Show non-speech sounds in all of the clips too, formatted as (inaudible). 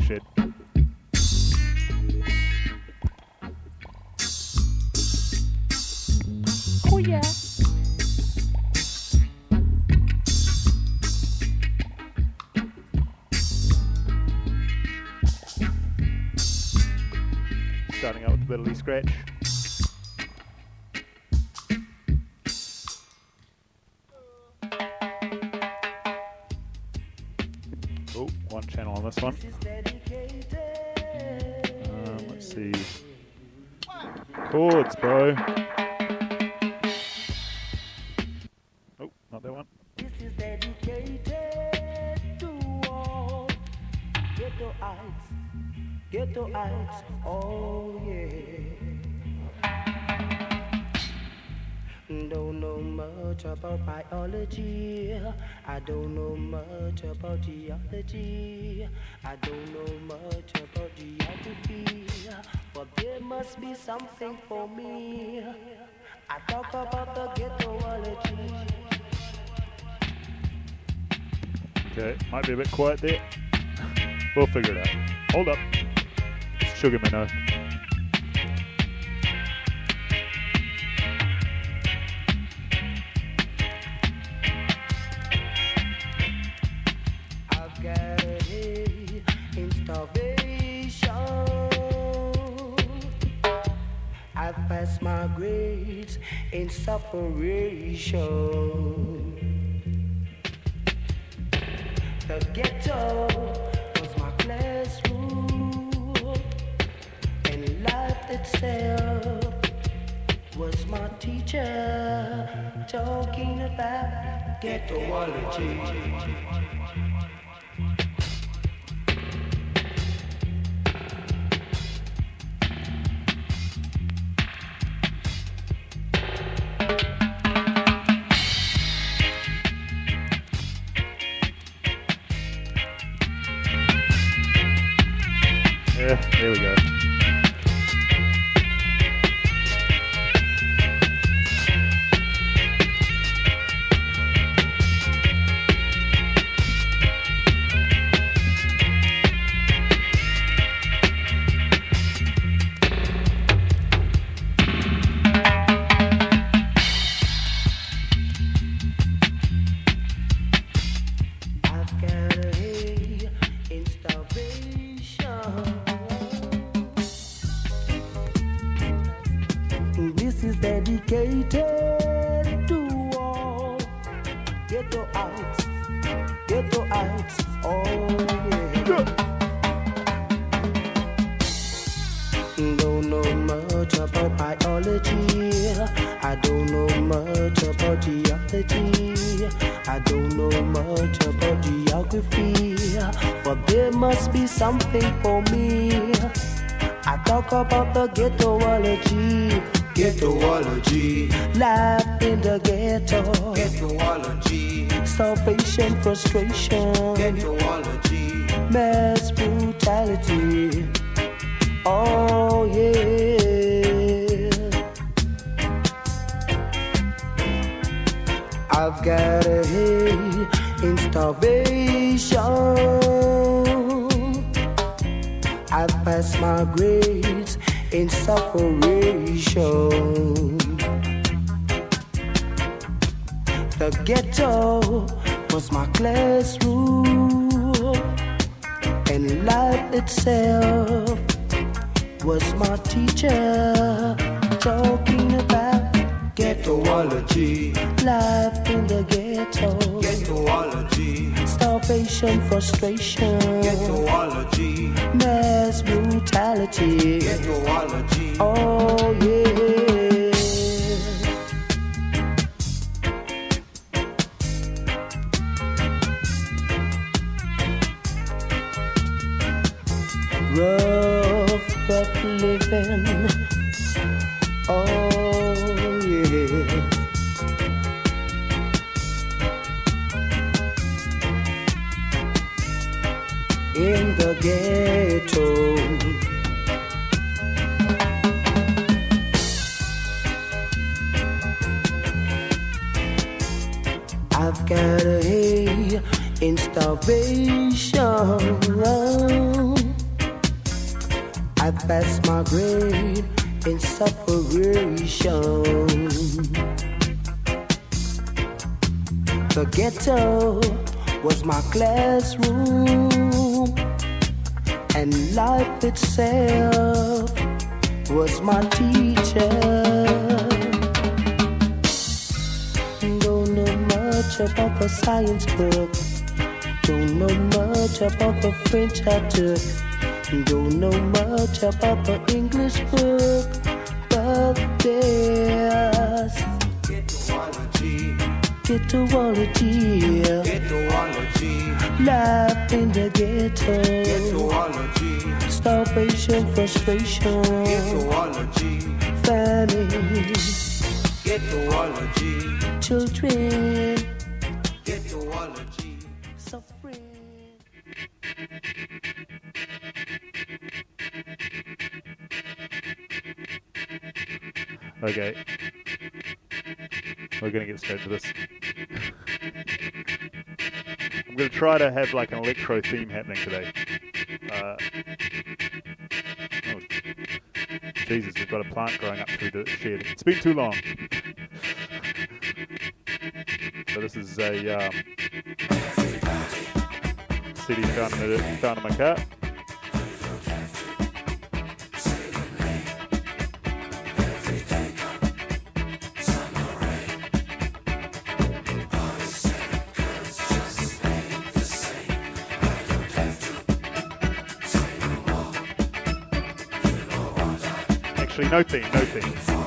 complete shit. Oh yeah. Starting out with a of Scratch. Chords, bro. Oh, not that one. This is dedicated to all ghettoites, ghettoites, oh yeah. Don't know much about biology. I don't know much about geology. I don't know much about must be something for me. I talk about the ghettoology. Okay, might be a bit quiet there. we'll figure it out. Hold up. Sugar Minott. I've passed my grades in separation. The ghetto was my classroom, and life itself was my teacher talking about ghettoology. Ghettoology, Starvation, frustration. ghettoology, Mass brutality. Oh yeah. I've got a hay in starvation. I've passed my grades in separation. The ghetto was my classroom, and life itself was my teacher talking about ghettoology, life in the ghetto, ghettoology, starvation, frustration, ghettoology, mass brutality. ghettoology. Oh yeah. Rough life itself was my teacher. Don't know much about the science book. Don't know much about the French I took. Don't know much about the English book. But there's Ghettoology, ghettoology, ghettoology, life in the ghetto, ghettoology, starvation, frustration, ghettoology, famine, ghettoology, children ghettoology. suffering. Okay. We're gonna get straight to this. I'm gonna try to have like an electro theme happening today. Uh, Jesus, we've got a plant growing up through the shed. It's been too long. so this is a um, CD found in, the, found in my. No theme, no theme.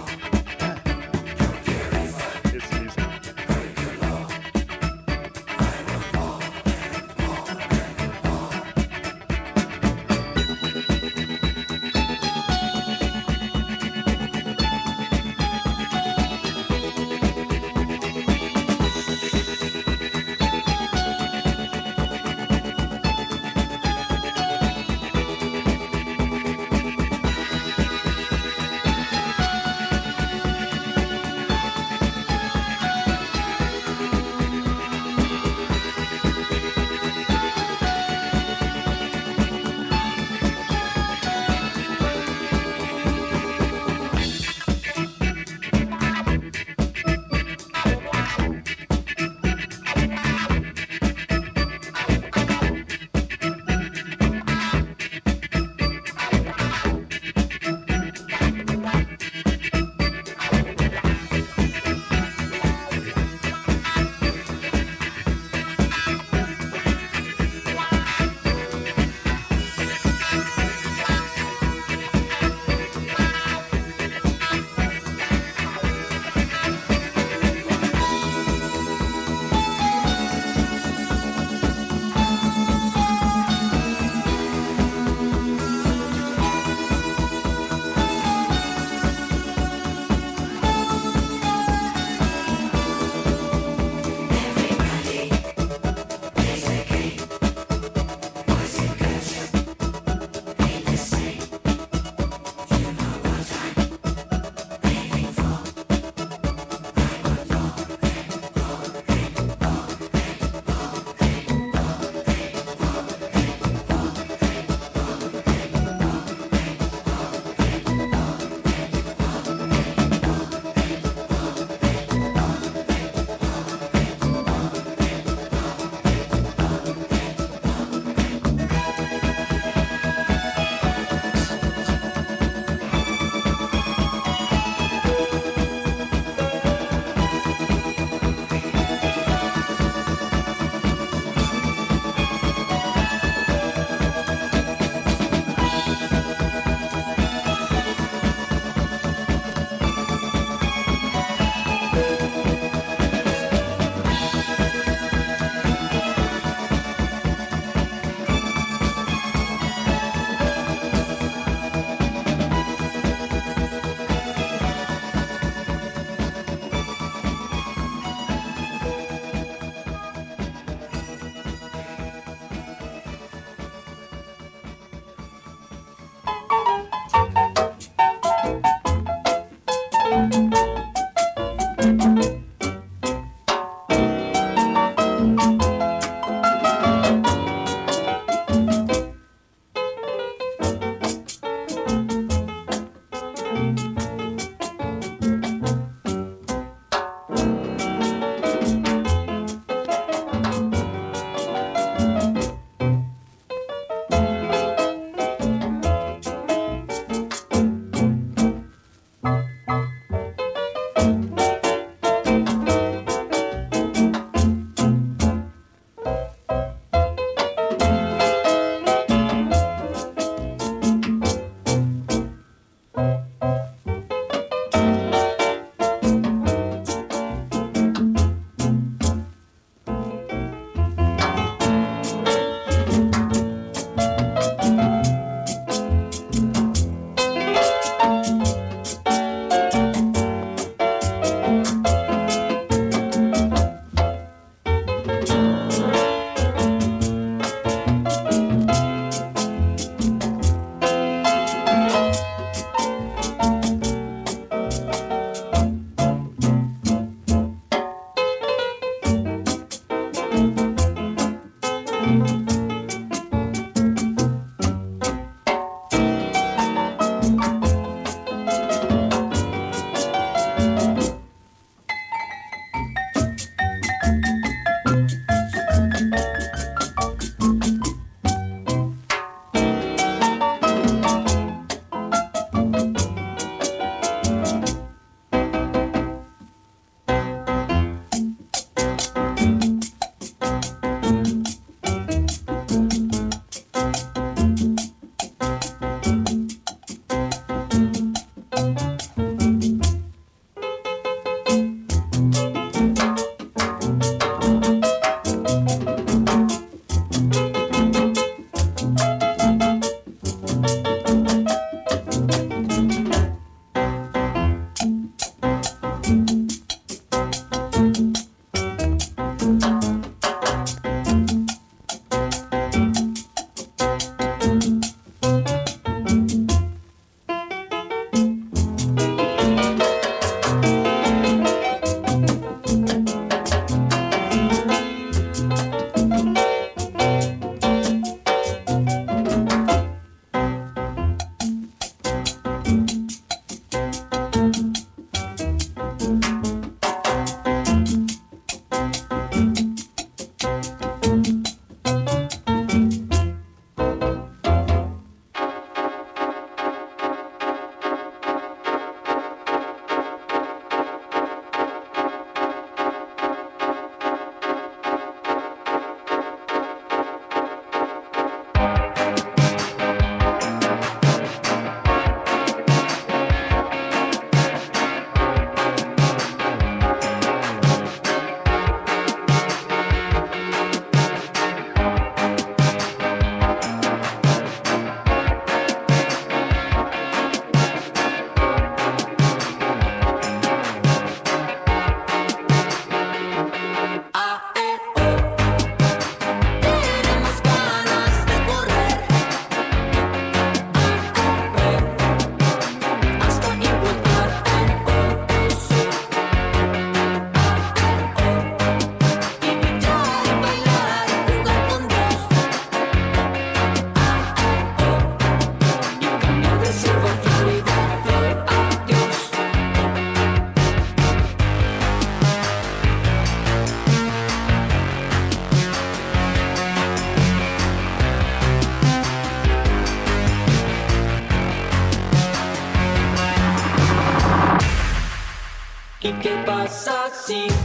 assassino.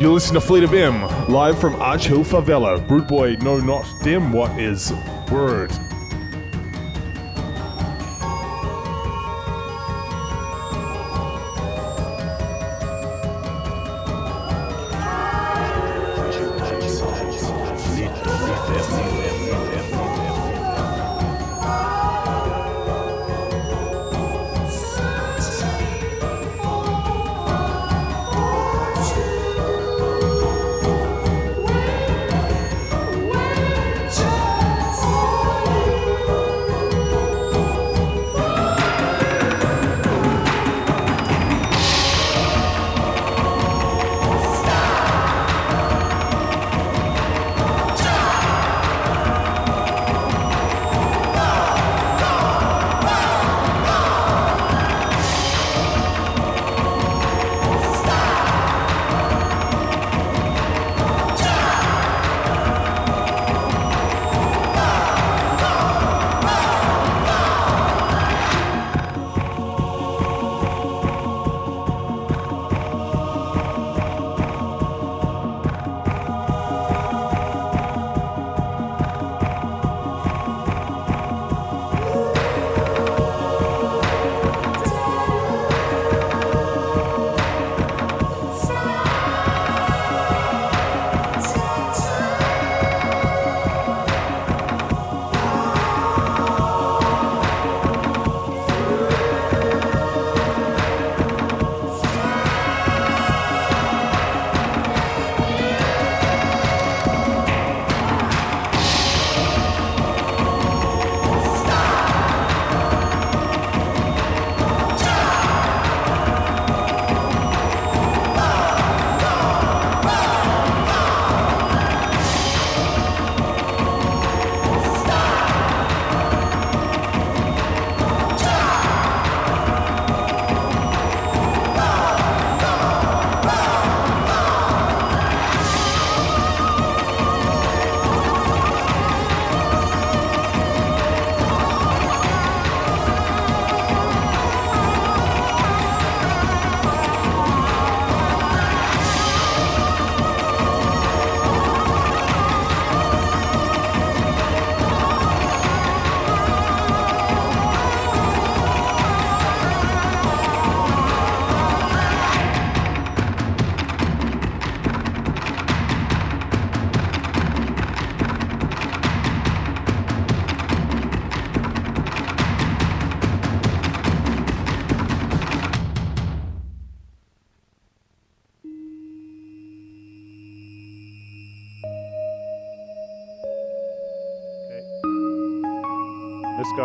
You're listening to Fleet of M, live from Arch Hill Favela. Brute boy, no, not dim. What is word?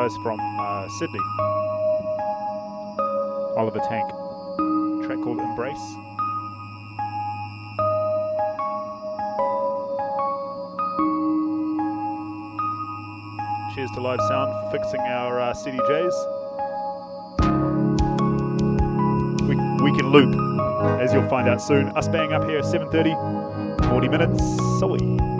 Guy's from uh, Sydney. Oliver Tank. Track called Embrace. Cheers to Live Sound for fixing our uh, CDJs. We, we can loop, as you'll find out soon. Us bang up here at 7.30, 40 minutes. Soy.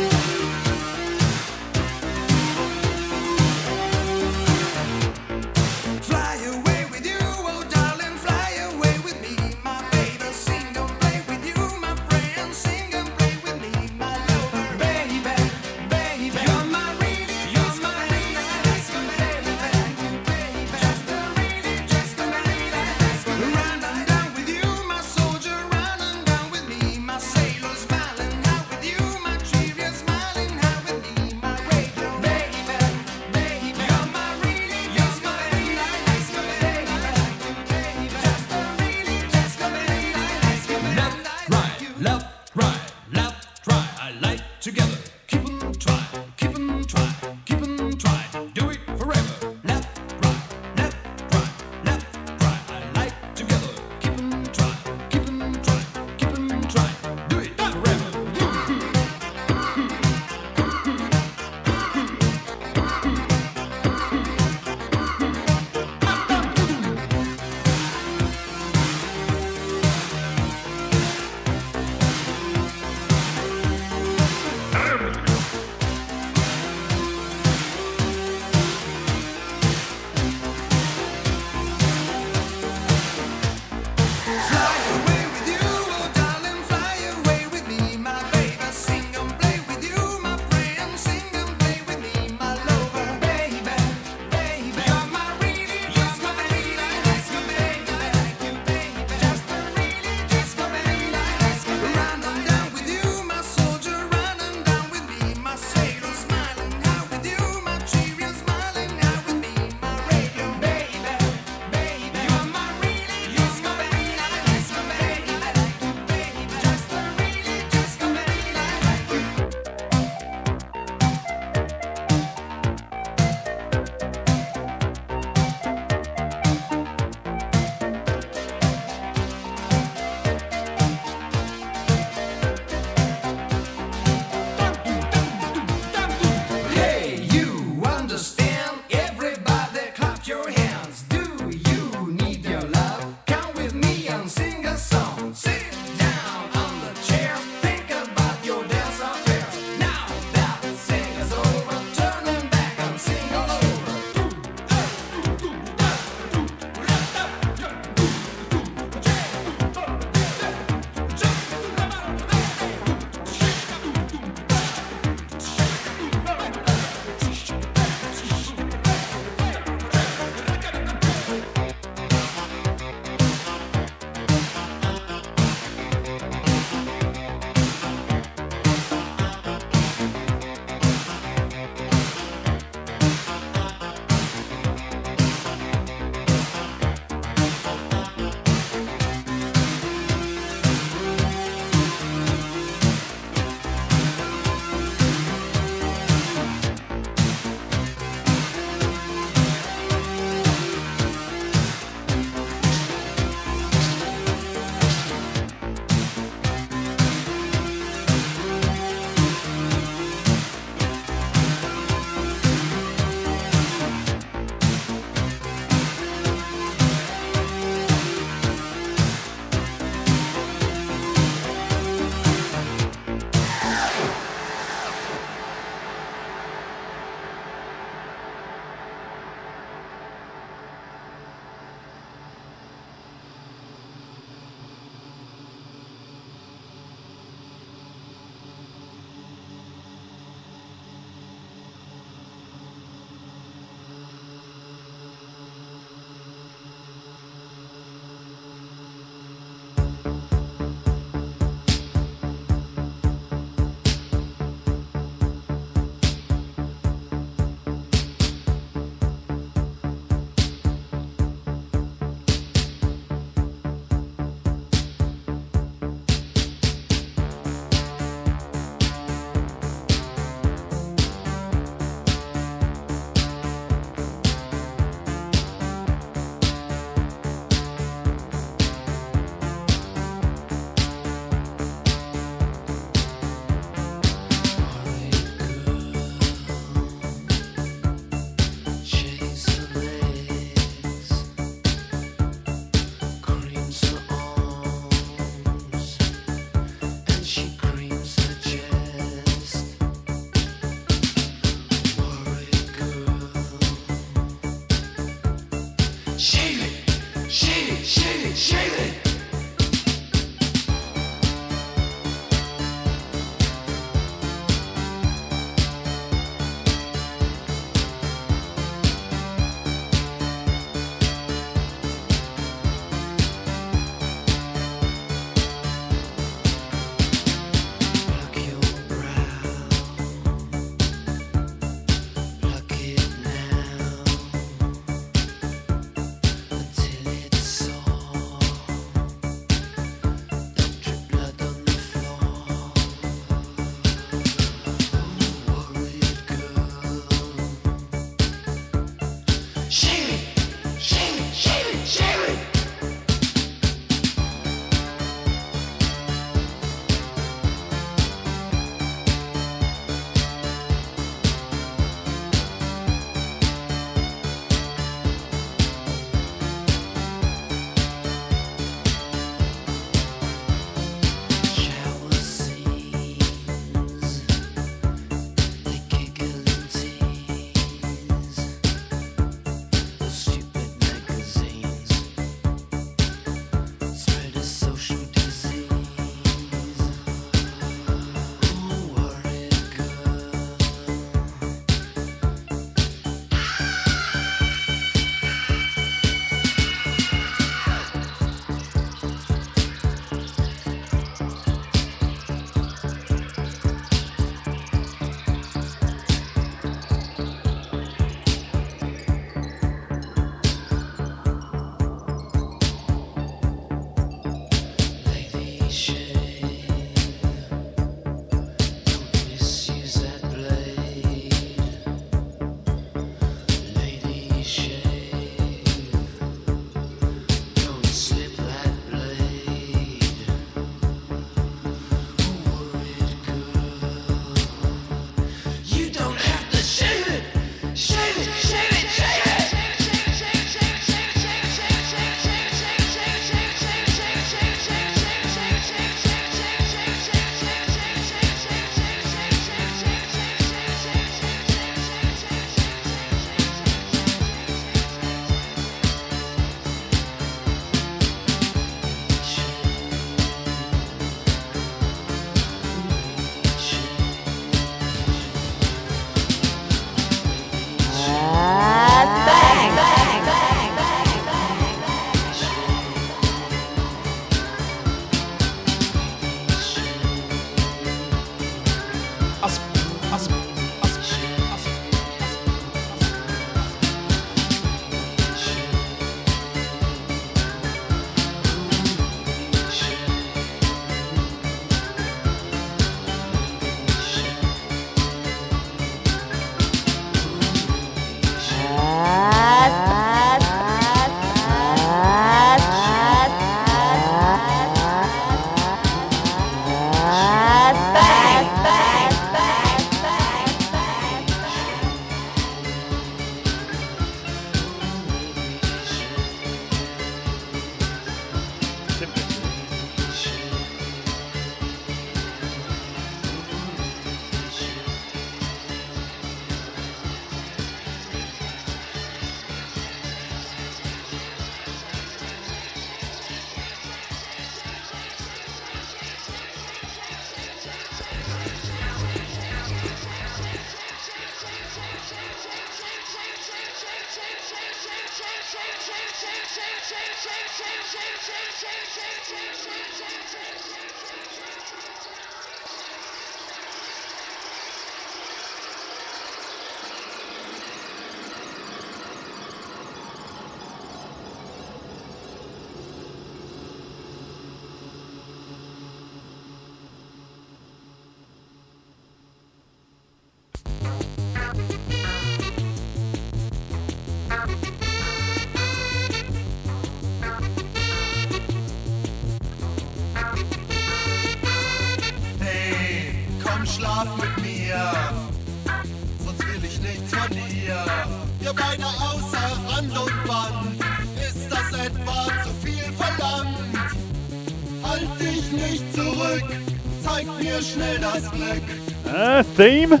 Mir Theme?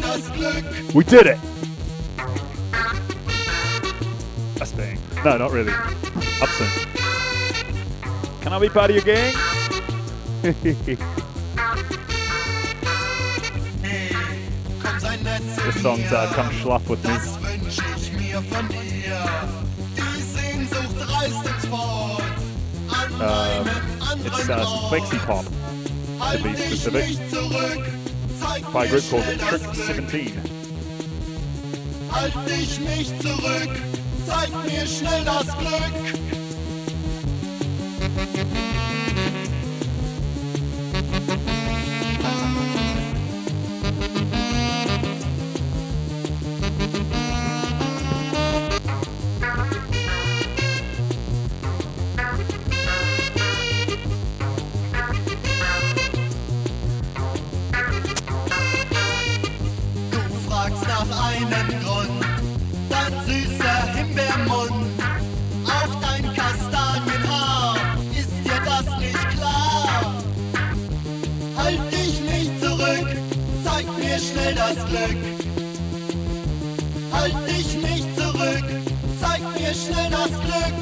das Glück. we did it. That's bang. No, not really. Up soon. Can I be part of your gang? (laughs) Hey, komm, sei nett zu This song's uh. Come Schlaf With Me. Das it's uh, some Flexi Pop, to be specific, by a group called Trick 17. Halt dich nicht zurück, zeig mir schnell das Glück. Das Glück. Halt dich nicht zurück, zeig mir schnell das Glück.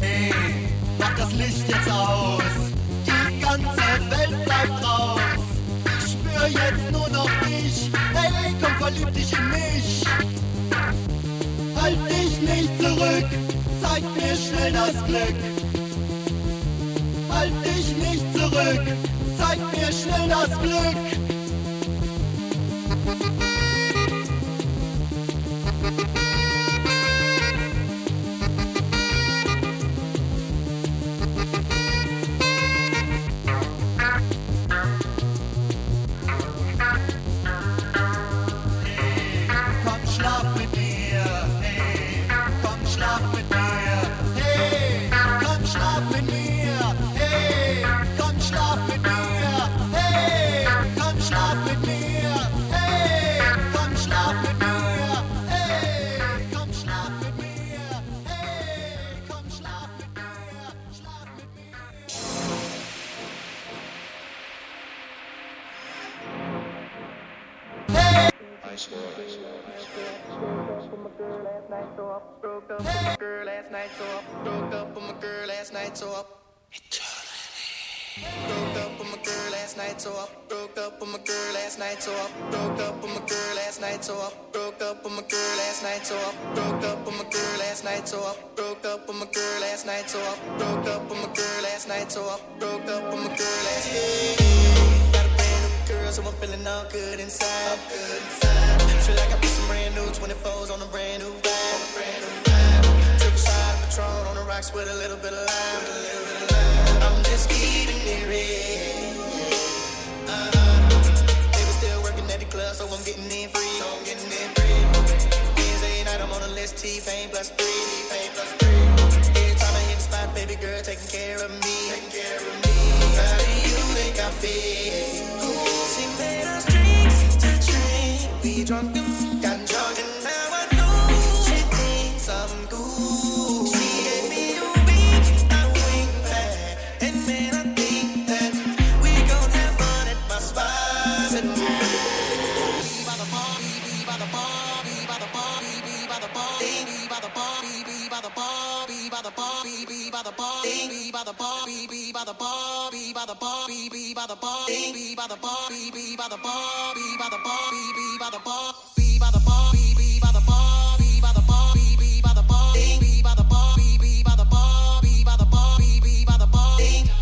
Hey, mach das Licht Zeig mir schnell das Glück. Halt dich nicht zurück. Zeig mir schnell das Glück. Night, so I broke up with my girl last night, so I broke up with my girl last night, so I broke up with my girl last night, so I broke up with my girl last night, so I broke up with my girl last night, so I broke up with my girl last night. Got a brand new girl, so I'm feeling all good inside. Feel like I put some brand new 24s on a brand new vibe. New vibe. Took a shot of Patron on the rocks a. With a little bit of lime. I'm just getting near it club, so I'm getting in free. So I'm getting in free. Wednesday night, I'm on the list. T-Pain plus three. T-Pain plus three. Every time I hit the spot, baby girl taking care of me. Taking care of me. How do you think I feel? Us drinks to drink. We drunk and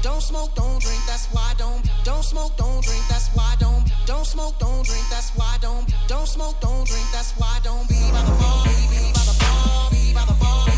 Don't smoke, don't drink, that's why don't. Don't smoke, don't drink, that's why don't. Don't smoke, don't drink, that's why don't. Don't smoke, don't drink, that's why don't. Be by the bar, be be by the bar, be by the bar,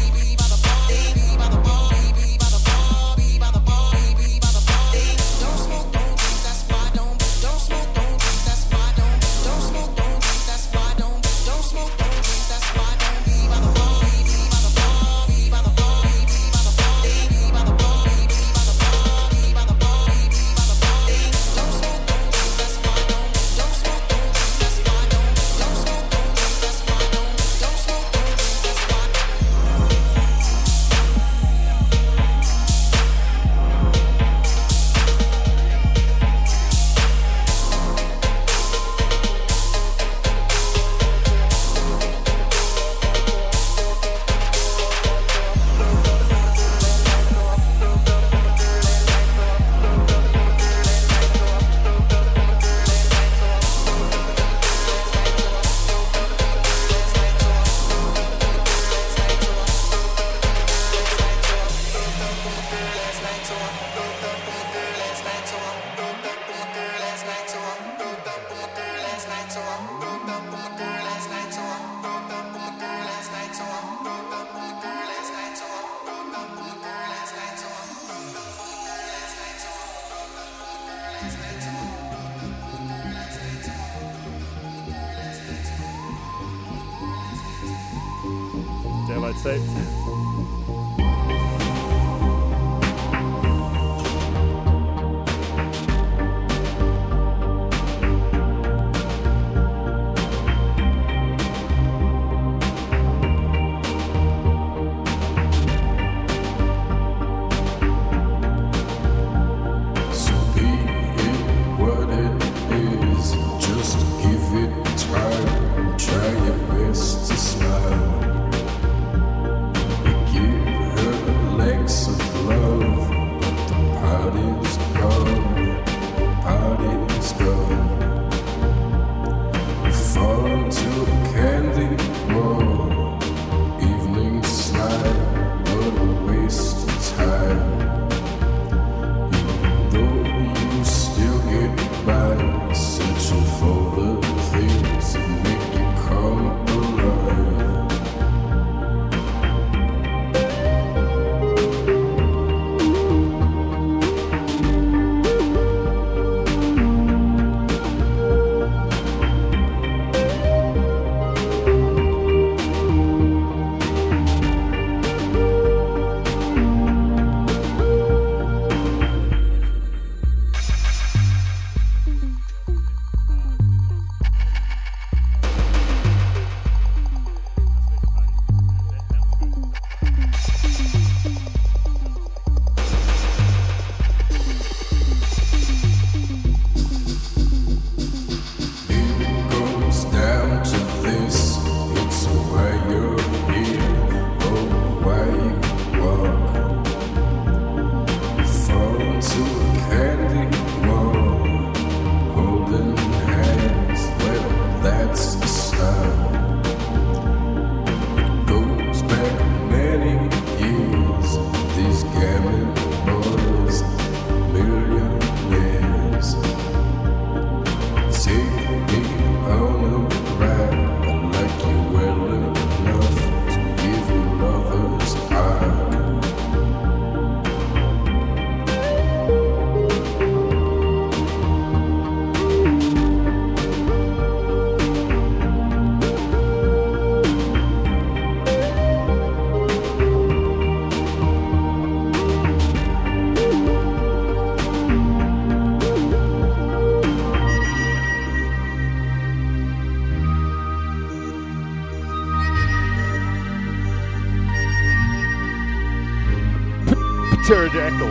Pterodactyl.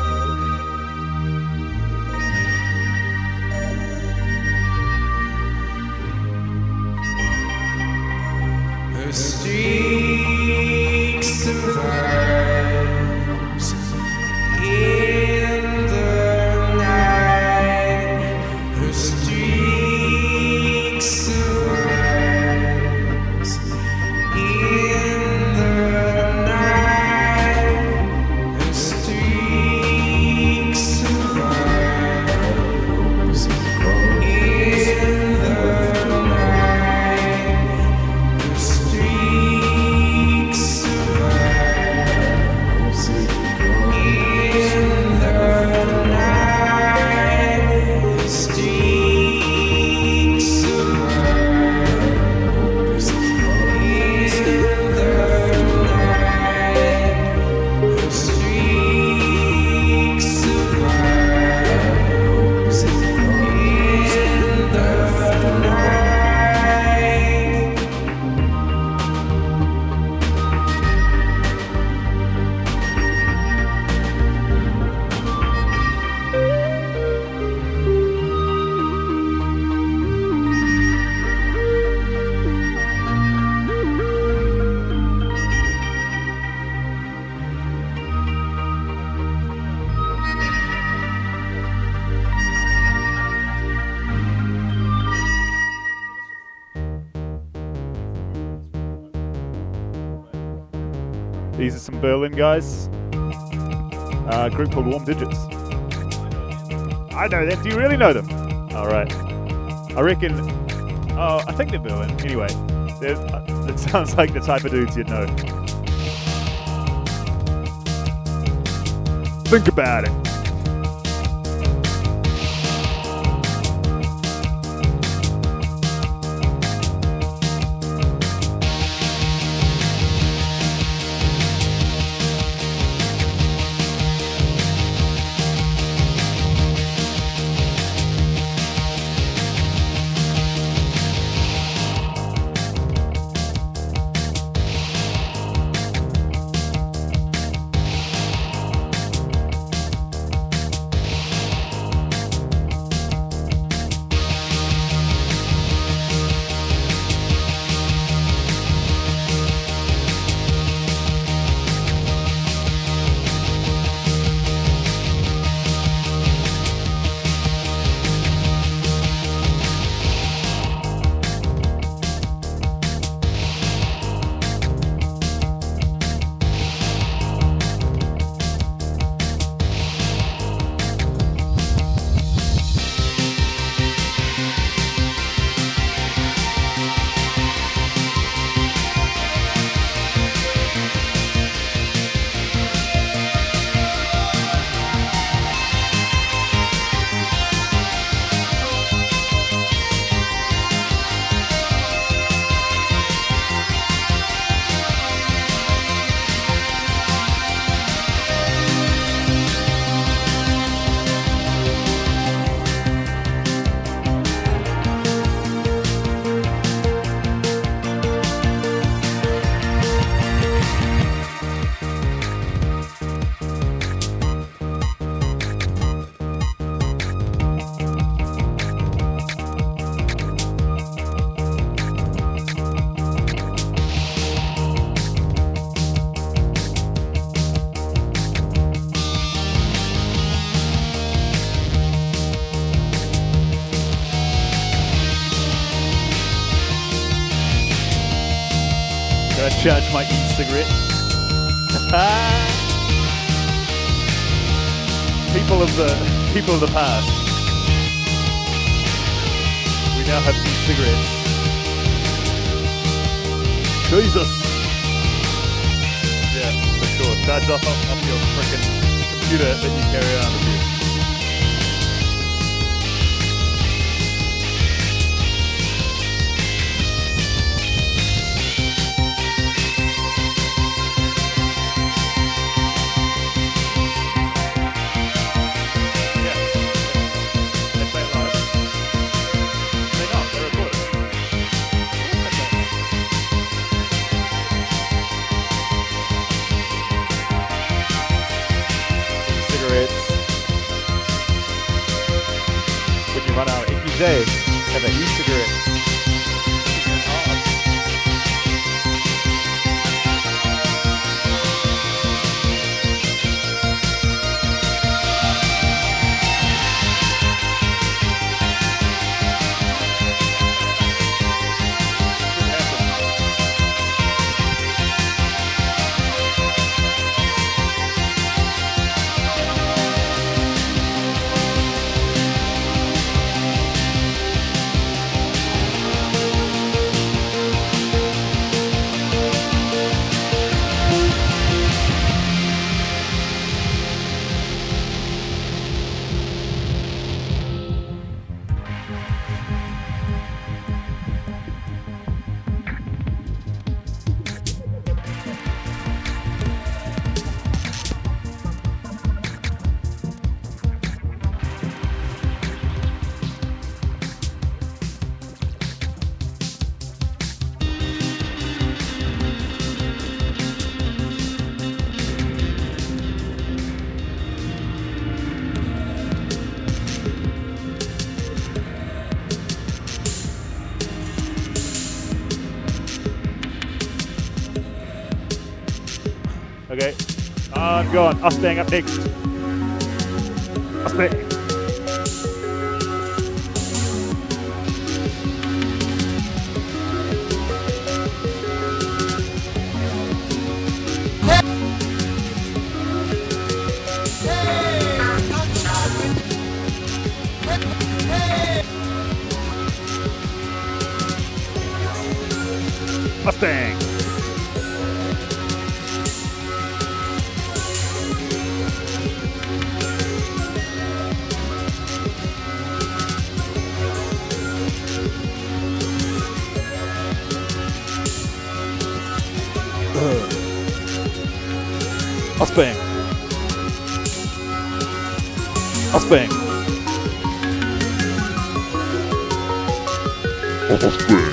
(laughs) Are some Berlin guys. Uh, group called Warm Digits. I know them. Do you really know them? All right. I reckon. Oh, I think they're Berlin. Anyway, they're, uh, it (laughs) sounds like the type of dudes you'd know. Think about it. Of the past. We now have e-cigarettes. Jesus. Yeah, for sure. Charge off, off your freaking computer that you carry around with you. Run out of EPJ, have an e-cigarette. I'm gone. Mustang up next. Mustang. Mustang. Mustang. Mustang. Mustang.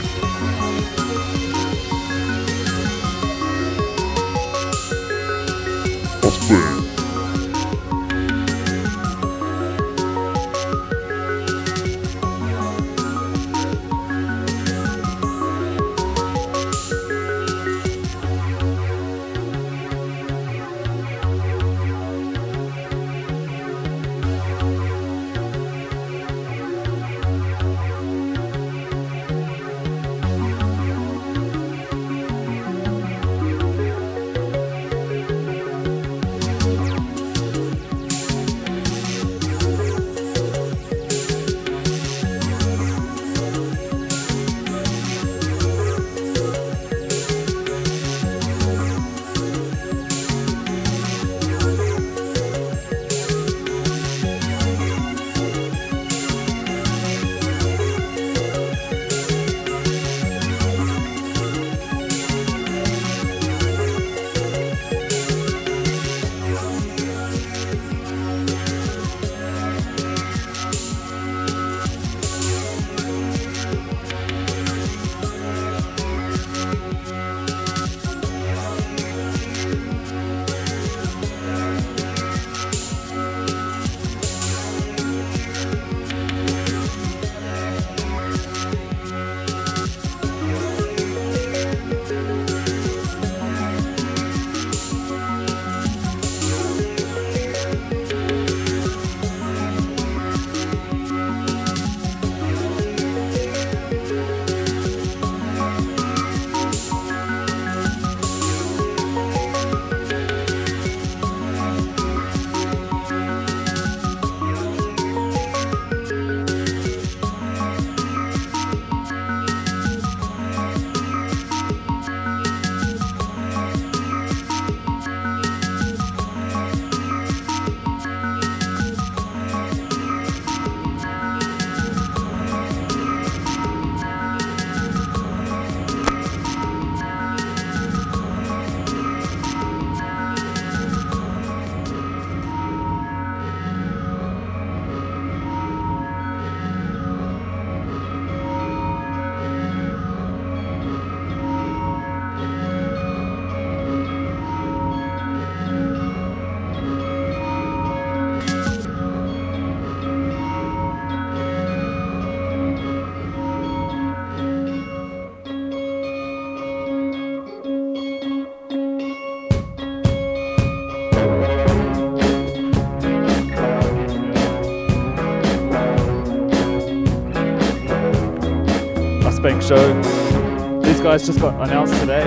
Show. These guys just got announced today.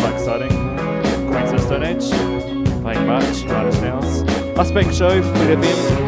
Quite exciting. Queens of Stone Age. Playing March, March Nails. Mustang show, Fleet FM.